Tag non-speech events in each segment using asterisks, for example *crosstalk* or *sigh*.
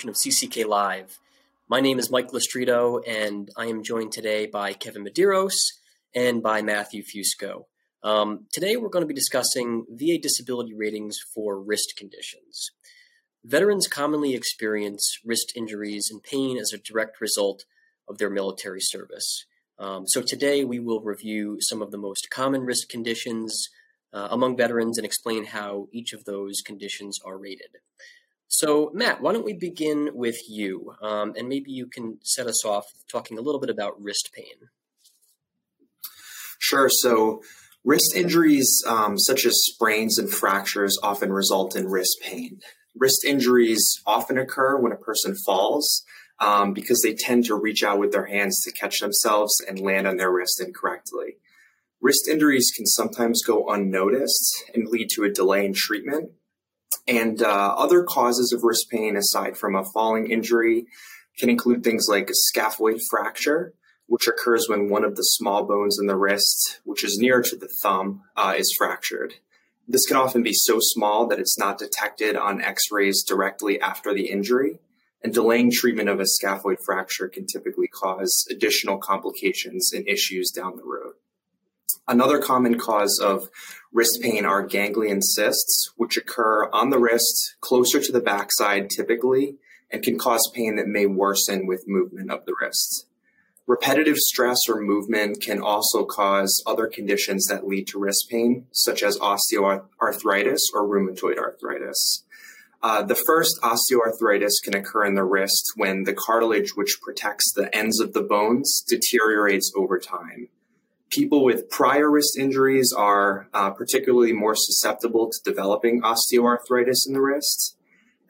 edition of CCK Live. My name is Mike Lustrito, and I am joined today by Kevin Medeiros and by Matthew Fusco. Um, today, we're going to be discussing VA disability ratings for wrist conditions. Veterans commonly experience wrist injuries and pain as a direct result of their military service. Um, so, today we will review some of the most common wrist conditions uh, among veterans and explain how each of those conditions are rated. So, Matt, why don't we begin with you? Um, and maybe you can set us off talking a little bit about wrist pain. Sure. So, wrist injuries um, such as sprains and fractures often result in wrist pain. Wrist injuries often occur when a person falls um, because they tend to reach out with their hands to catch themselves and land on their wrist incorrectly. Wrist injuries can sometimes go unnoticed and lead to a delay in treatment and uh, other causes of wrist pain, aside from a falling injury, can include things like a scaphoid fracture, which occurs when one of the small bones in the wrist, which is near to the thumb, uh, is fractured. This can often be so small that it's not detected on x rays directly after the injury, and delaying treatment of a scaphoid fracture can typically cause additional complications and issues down the road. Another common cause of wrist pain are ganglion cysts, which occur on the wrist closer to the backside typically and can cause pain that may worsen with movement of the wrist. Repetitive stress or movement can also cause other conditions that lead to wrist pain, such as osteoarthritis or rheumatoid arthritis. Uh, the first osteoarthritis can occur in the wrist when the cartilage which protects the ends of the bones deteriorates over time people with prior wrist injuries are uh, particularly more susceptible to developing osteoarthritis in the wrist.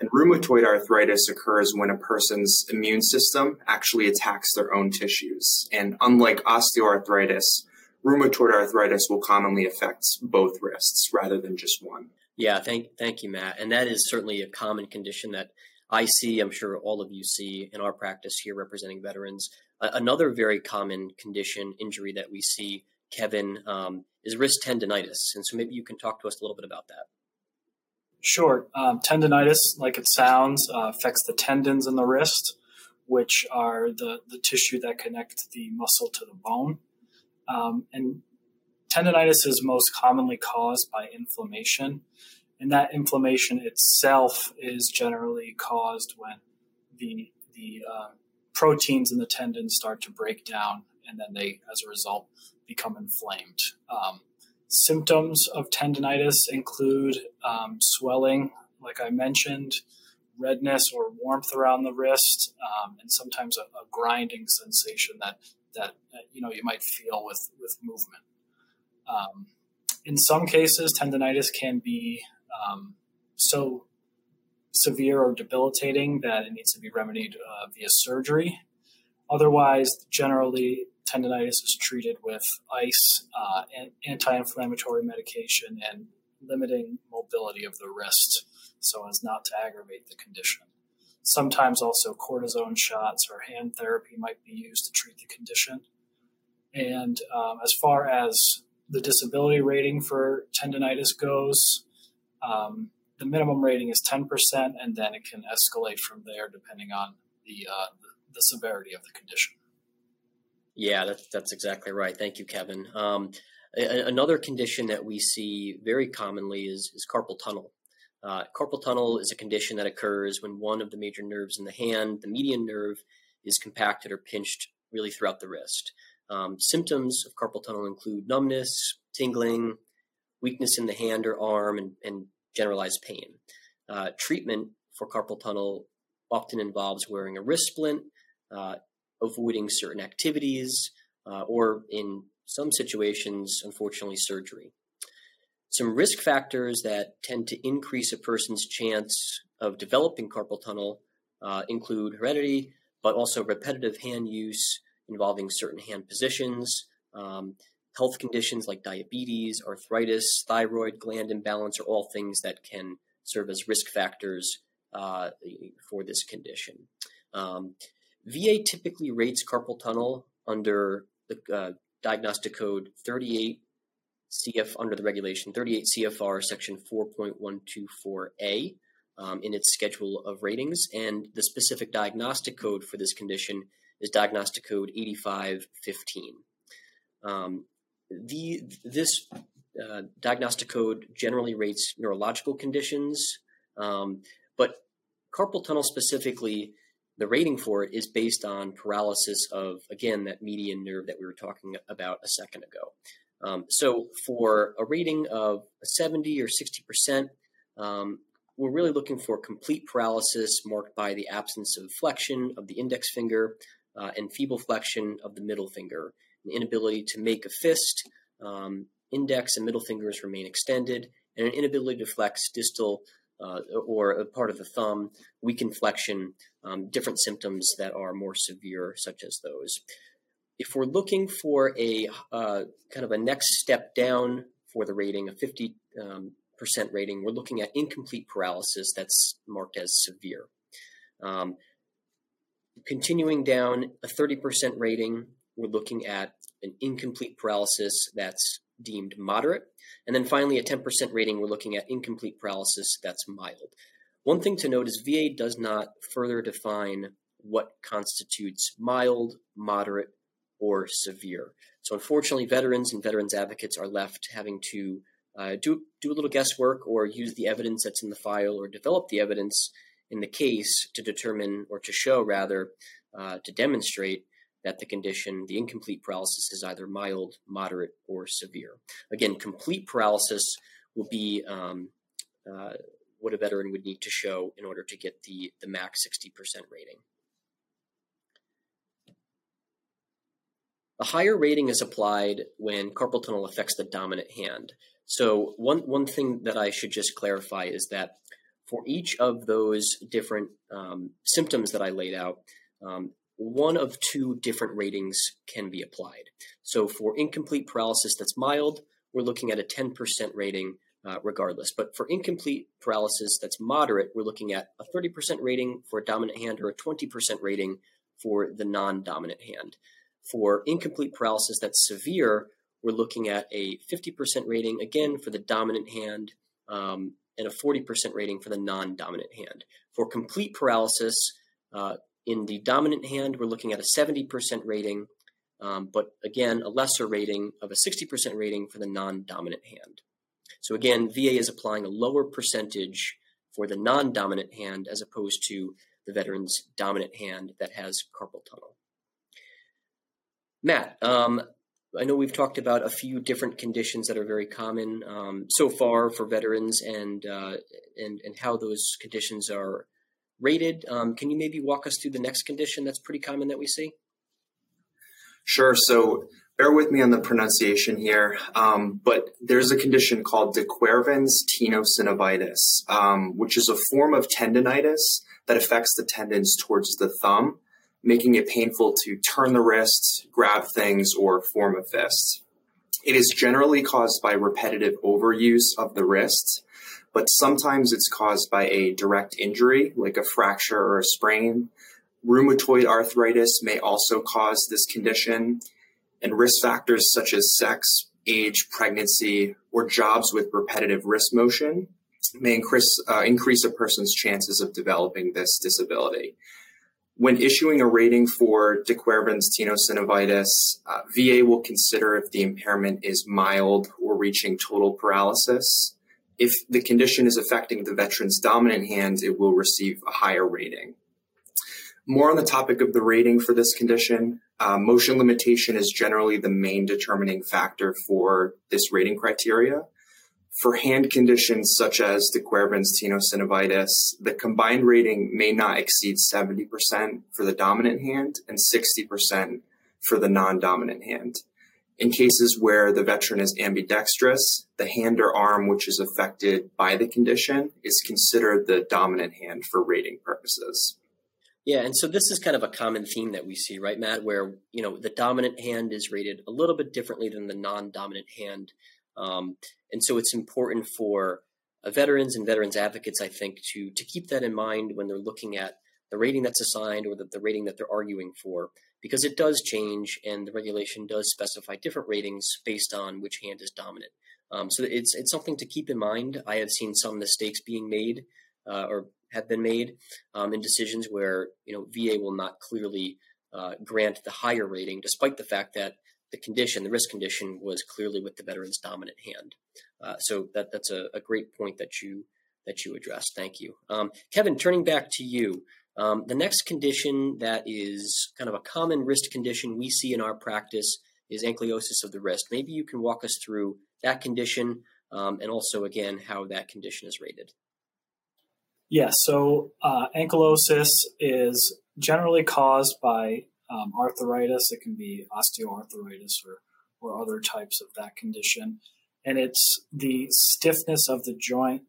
And rheumatoid arthritis occurs when a person's immune system actually attacks their own tissues. And unlike osteoarthritis, rheumatoid arthritis will commonly affect both wrists rather than just one. Yeah, thank thank you, Matt. And that is certainly a common condition that I see. I'm sure all of you see in our practice here representing veterans another very common condition, injury that we see, Kevin, um, is wrist tendonitis. And so maybe you can talk to us a little bit about that. Sure. Um, tendonitis, like it sounds, uh, affects the tendons in the wrist, which are the, the tissue that connect the muscle to the bone. Um, and tendonitis is most commonly caused by inflammation. And that inflammation itself is generally caused when the, the uh, proteins in the tendons start to break down, and then they, as a result, become inflamed. Um, symptoms of tendonitis include um, swelling, like I mentioned, redness or warmth around the wrist, um, and sometimes a, a, grinding sensation that that you know you might feel with with movement. Um, in some cases, tendonitis can be um, so severe or debilitating that it needs to be remedied uh, via surgery. Otherwise, generally, tendonitis is treated with ice, uh, anti inflammatory medication, and limiting mobility of the wrist so as not to aggravate the condition. Sometimes also cortisone shots or hand therapy might be used to treat the condition. And um, as far as the disability rating for tendonitis goes, um, the minimum rating is 10%, and then it can escalate from there depending on the, uh, the, severity of the condition. Yeah, that's, that's exactly right. Thank you, Kevin. Um, a, another condition that we see very commonly is, is carpal tunnel. Uh, carpal tunnel is a condition that occurs when one of the major nerves in the hand, the median nerve, is compacted or pinched really throughout the wrist. Um, symptoms of carpal tunnel include numbness, tingling, weakness in the hand or arm, and, and generalized pain. Uh, treatment for carpal tunnel often involves wearing a wrist splint, uh, avoiding certain activities, uh, or in some situations, unfortunately, surgery. Some risk factors that tend to increase a person's chance of developing carpal tunnel uh, include heredity, but also repetitive hand use involving certain hand positions, um, health conditions like diabetes, arthritis, thyroid gland imbalance are all things that can serve as risk factors uh, for this condition. Um, VA typically rates carpal tunnel under the uh, diagnostic code 38 CF under the regulation 38 CFR section 4.124A. um, in its schedule of ratings, and the specific diagnostic code for this condition is diagnostic code 8515. Um, the this uh, diagnostic code generally rates neurological conditions, um, but carpal tunnel specifically, the rating for it is based on paralysis of again that median nerve that we were talking about a second ago. Um, so for a rating of 70 or 60 percent, um, we're really looking for complete paralysis marked by the absence of flexion of the index finger uh, and feeble flexion of the middle finger, an inability to make a fist, um, index and middle fingers remain extended, and an inability to flex distal uh, or a part of the thumb, weakened flexion, um, different symptoms that are more severe, such as those. If we're looking for a uh, kind of a next step down for the rating, a 50 um, percent rating, we're looking at incomplete paralysis that's marked as severe. Um, continuing down a 30% rating, we're looking at an incomplete paralysis that's deemed moderate. And then finally, a 10% rating, we're looking at incomplete paralysis that's mild. One thing to note is VA does not further define what constitutes mild, moderate, or severe. So, unfortunately, veterans and veterans advocates are left having to uh, do, do a little guesswork or use the evidence that's in the file or develop the evidence in the case to determine or to show, rather, uh, to demonstrate that the condition, the incomplete paralysis, is either mild, moderate, or severe. Again, complete paralysis will be um, uh, what a veteran would need to show in order to get the, the max 60% rating. A higher rating is applied when carpal tunnel affects the dominant hand. So one one thing that I should just clarify is that for each of those different um, symptoms that I laid out, um, one of two different ratings can be applied. So for incomplete paralysis that's mild, we're looking at a 10% rating uh, regardless. But for incomplete paralysis that's moderate, we're looking at a 30% rating for a dominant hand or a 20% rating for the non dominant hand. For incomplete paralysis that's severe, we're looking at a 50% rating again for the dominant hand um, and a 40% rating for the non dominant hand. For complete paralysis, uh, in the dominant hand, we're looking at a 70% rating, um, but again, a lesser rating of a 60% rating for the non dominant hand. So again, VA is applying a lower percentage for the non dominant hand as opposed to the veteran's dominant hand that has carpal tunnel. Matt, um, I know we've talked about a few different conditions that are very common um, so far for veterans and, uh, and, and how those conditions are rated. Um, can you maybe walk us through the next condition that's pretty common that we see? Sure. So bear with me on the pronunciation here, um, but there's a condition called de Quervain's tenosynovitis, um, which is a form of tendonitis that affects the tendons towards the thumb, making it painful to turn the wrist, grab things, or form a fist. It is generally caused by repetitive overuse of the wrist, but sometimes it's caused by a direct injury, like a fracture or a sprain. Rheumatoid arthritis may also cause this condition, and risk factors such as sex, age, pregnancy, or jobs with repetitive wrist motion may increase, uh, increase a person's chances of developing this disability. When issuing a rating for de Quervain's tenosynovitis, uh, VA will consider if the impairment is mild or reaching total paralysis. If the condition is affecting the veteran's dominant hand, it will receive a higher rating. More on the topic of the rating for this condition, uh, motion limitation is generally the main determining factor for this rating criteria. For hand conditions such as de Quervain's tenosynovitis, the combined rating may not exceed 70% for the dominant hand and 60% for the non-dominant hand. In cases where the veteran is ambidextrous, the hand or arm which is affected by the condition is considered the dominant hand for rating purposes. Yeah, and so this is kind of a common theme that we see, right, Matt? Where you know the dominant hand is rated a little bit differently than the non-dominant hand, um, and so it's important for uh, veterans and veterans advocates, I think, to to keep that in mind when they're looking at the rating that's assigned or the, the rating that they're arguing for, because it does change, and the regulation does specify different ratings based on which hand is dominant. Um, so it's it's something to keep in mind. I have seen some mistakes being made uh, or have been made um, in decisions where you know VA will not clearly uh, grant the higher rating, despite the fact that the condition, the risk condition, was clearly with the veteran's dominant hand. Uh, so that that's a, a, great point that you that you addressed. Thank you, um, Kevin. Turning back to you, um, the next condition that is kind of a common wrist condition we see in our practice is ankylosis of the wrist. Maybe you can walk us through that condition um, and also again how that condition is rated. Yeah, so uh, ankylosis is generally caused by um, arthritis. It can be osteoarthritis or, or other types of that condition. And it's the stiffness of the joint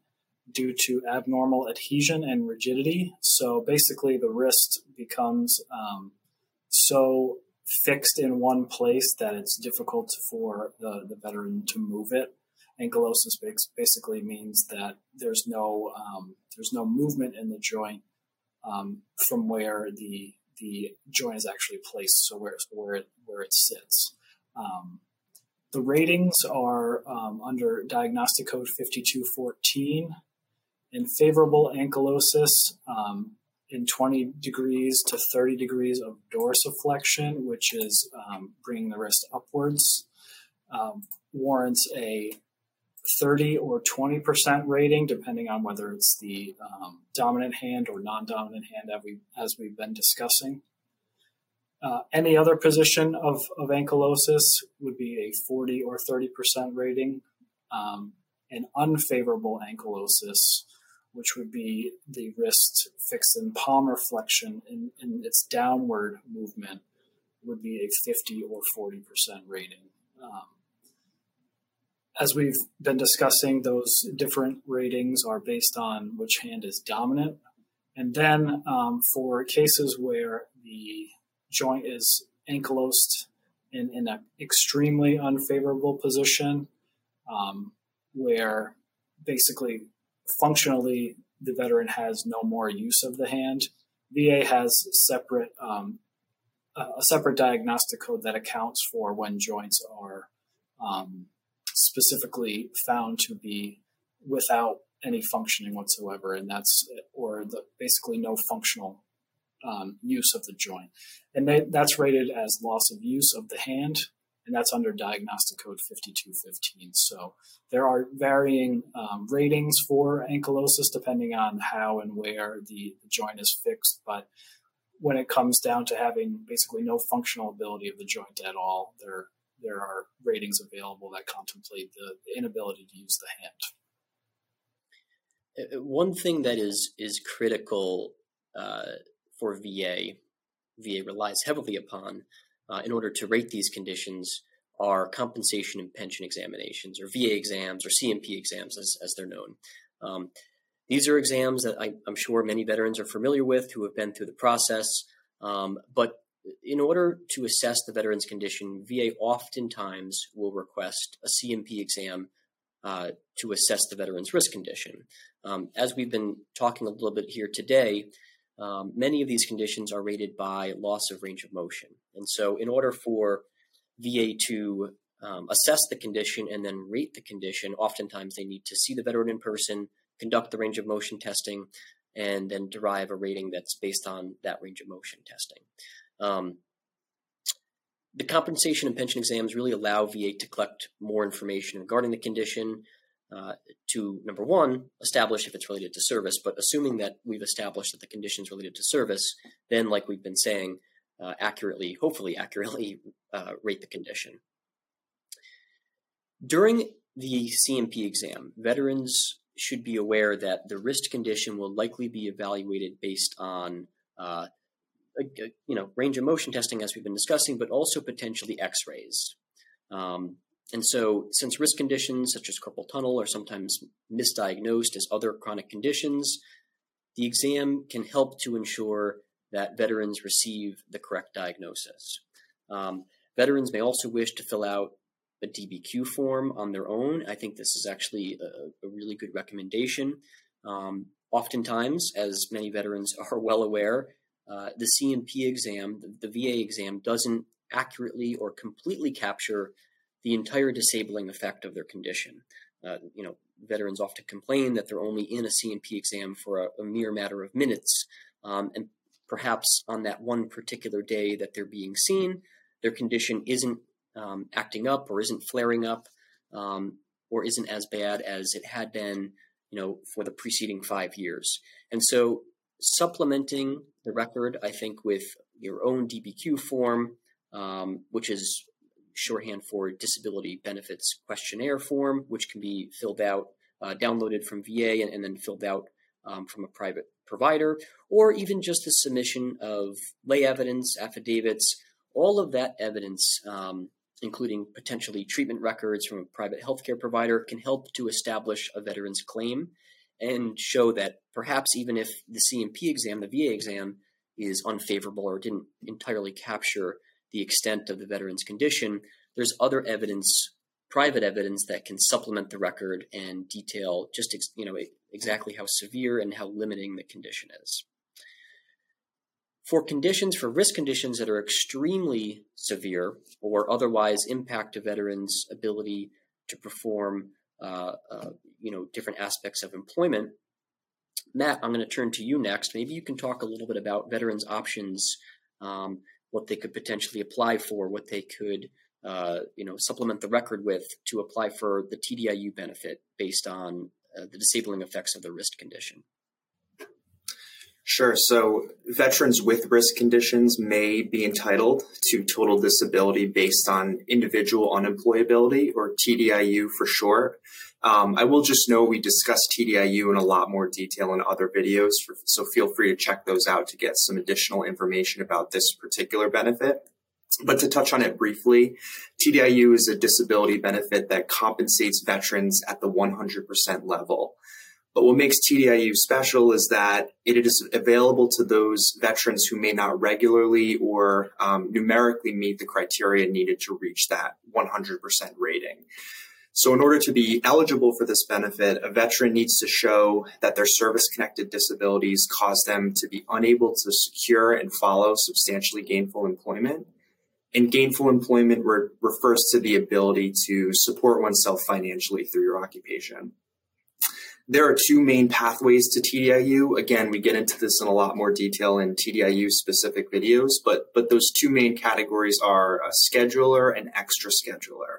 due to abnormal adhesion and rigidity. So basically, the wrist becomes um, so fixed in one place that it's difficult for the, the veteran to move it. Ankylosis basically means that there's no um, there's no movement in the joint um, from where the the joint is actually placed, so where where it, where it sits. Um, the ratings are um, under diagnostic code 5214 in favorable ankylosis um, in 20 degrees to 30 degrees of dorsiflexion, which is um, bringing the wrist upwards, um, warrants a 30 or 20% rating, depending on whether it's the um, dominant hand or non dominant hand, as, we, as we've been discussing. Uh, any other position of, of ankylosis would be a 40 or 30% rating. Um, an unfavorable ankylosis, which would be the wrist fixed in palmar flexion in, in its downward movement, would be a 50 or 40% rating. Um, as we've been discussing, those different ratings are based on which hand is dominant. And then um, for cases where the joint is ankylosed in, in an extremely unfavorable position, um, where basically functionally the veteran has no more use of the hand, VA has separate um, a separate diagnostic code that accounts for when joints are um, specifically found to be without any functioning whatsoever, and that's or the, basically no functional um, use of the joint, and they, that's rated as loss of use of the hand, and that's under diagnostic code 5215. So there are varying um, ratings for ankylosis depending on how and where the, joint is fixed, but when it comes down to having basically no functional ability of the joint at all, there there are ratings available that contemplate the, the inability to use the hand. Uh, uh, one thing that is is critical uh, for VA, VA relies heavily upon uh, in order to rate these conditions are compensation and pension examinations, or VA exams, or C&P exams, as, as they're known. Um, these are exams that I, am sure many veterans are familiar with who have been through the process. Um, but in order to assess the veteran's condition, VA oftentimes will request a C&P exam uh, to assess the veteran's risk condition. Um, as we've been talking a little bit here today, um, many of these conditions are rated by loss of range of motion. And so, in order for VA to um, assess the condition and then rate the condition, oftentimes they need to see the veteran in person, conduct the range of motion testing, and then derive a rating that's based on that range of motion testing. Um, the compensation and pension exams really allow VA to collect more information regarding the condition uh, to, number one, establish if it's related to service. But assuming that we've established that the condition is related to service, then, like we've been saying, uh, accurately, hopefully accurately, *laughs* uh, rate the condition. During the C&P exam, veterans should be aware that the wrist condition will likely be evaluated based on uh, you know range of motion testing as we've been discussing, but also potentially X-rays. Um, and so, since risk conditions such as carpal tunnel are sometimes misdiagnosed as other chronic conditions, the exam can help to ensure that veterans receive the correct diagnosis. Um, veterans may also wish to fill out a DBQ form on their own. I think this is actually a, a really good recommendation. Um, oftentimes, as many veterans *laughs* are well aware, uh, the C&P exam, the, the VA exam, doesn't accurately or completely capture the entire disabling effect of their condition. Uh, you know, veterans often complain that they're only in a C&P exam for a, a mere matter of minutes. Um, and perhaps on that one particular day that they're being seen, their condition isn't um, acting up or isn't flaring up um, or isn't as bad as it had been, you know, for the preceding five years. And so supplementing the record, I think, with your own DBQ form, um, which is shorthand for disability benefits questionnaire form, which can be filled out, uh, downloaded from VA, and, and then filled out um, from a private provider, or even just the submission of lay evidence, affidavits, all of that evidence, um, including potentially treatment records from a private healthcare provider, can help to establish a veteran's claim and show that perhaps even if the C&P exam, the VA exam, is unfavorable or didn't entirely capture the extent of the veteran's condition, there's other evidence, private evidence that can supplement the record and detail just ex- you know exactly how severe and how limiting the condition is. For conditions, for risk conditions that are extremely severe or otherwise impact a veteran's ability to perform, uh, uh, you know, different aspects of employment, Matt, I'm going to turn to you next. Maybe you can talk a little bit about veterans' options um, what they could potentially apply for, what they could uh, you know supplement the record with to apply for the TDIU benefit based on uh, the disabling effects of the wrist condition. Sure. So veterans with risk conditions may be entitled to total disability based on individual unemployability or TDIU for short. Um, I will just know we discussed TDIU in a lot more detail in other videos, for, so feel free to check those out to get some additional information about this particular benefit. But to touch on it briefly, TDIU is a disability benefit that compensates veterans at the 100% level. But what makes TDIU special is that it is available to those veterans who may not regularly or um, numerically meet the criteria needed to reach that 100% rating. So, in order to be eligible for this benefit, a veteran needs to show that their service connected disabilities cause them to be unable to secure and follow substantially gainful employment. And gainful employment re- refers to the ability to support oneself financially through your occupation. There are two main pathways to TDIU. Again, we get into this in a lot more detail in TDIU specific videos, but, but those two main categories are a schedular and extra schedular.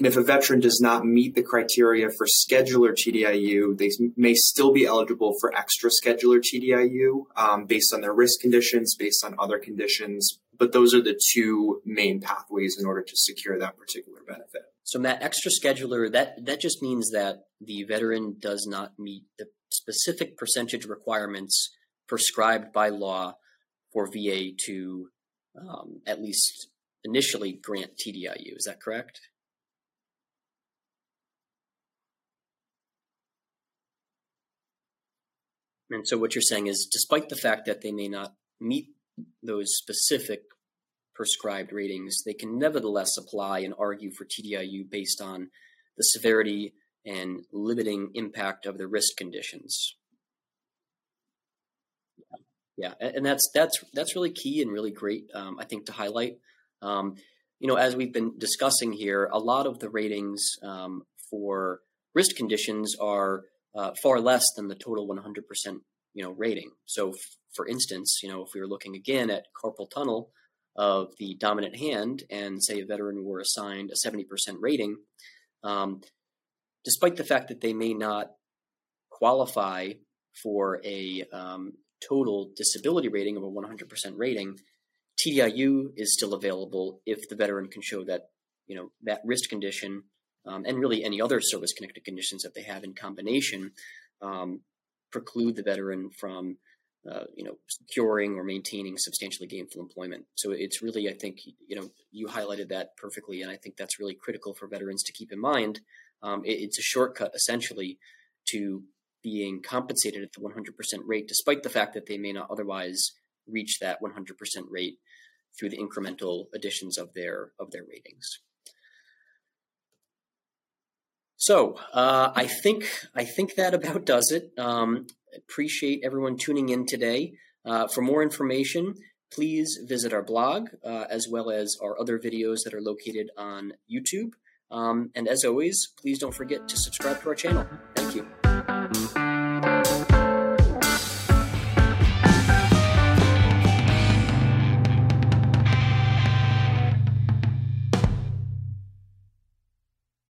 And if a veteran does not meet the criteria for schedular TDIU, they may still be eligible for extra schedular TDIU um, based on their risk conditions, based on other conditions. But those are the two main pathways in order to secure that particular benefit. So, Matt, extra schedular that that just means that the veteran does not meet the specific percentage requirements prescribed by law for VA to um, at least initially grant TDIU. Is that correct? And so what you're saying is, despite the fact that they may not meet those specific prescribed ratings, they can nevertheless apply and argue for TDIU based on the severity and limiting impact of the risk conditions. Yeah, and that's that's that's really key and really great, um, I think, to highlight. Um, you know, as we've been discussing here, a lot of the ratings um, for risk conditions are uh, far less than the total 100% you know rating. So, f- for instance, you know if we were looking again at carpal tunnel of the dominant hand, and say a veteran were assigned a 70% rating, um, despite the fact that they may not qualify for a um, total disability rating of a 100% rating, TDIU is still available if the veteran can show that you know that wrist condition um, and really any other service connected conditions that they have in combination um, preclude the veteran from uh, you know securing or maintaining substantially gainful employment. So it's really, I think, you know, you highlighted that perfectly, and I think that's really critical for veterans to keep in mind. Um, it, it's a shortcut essentially to being compensated at the 100% rate, despite the fact that they may not otherwise reach that 100% rate through the incremental additions of their of their ratings. So uh, I think I think that about does it. Um, appreciate everyone tuning in today. Uh, for more information, please visit our blog uh, as well as our other videos that are located on YouTube. Um, and as always, please don't forget to subscribe to our channel. Thank you.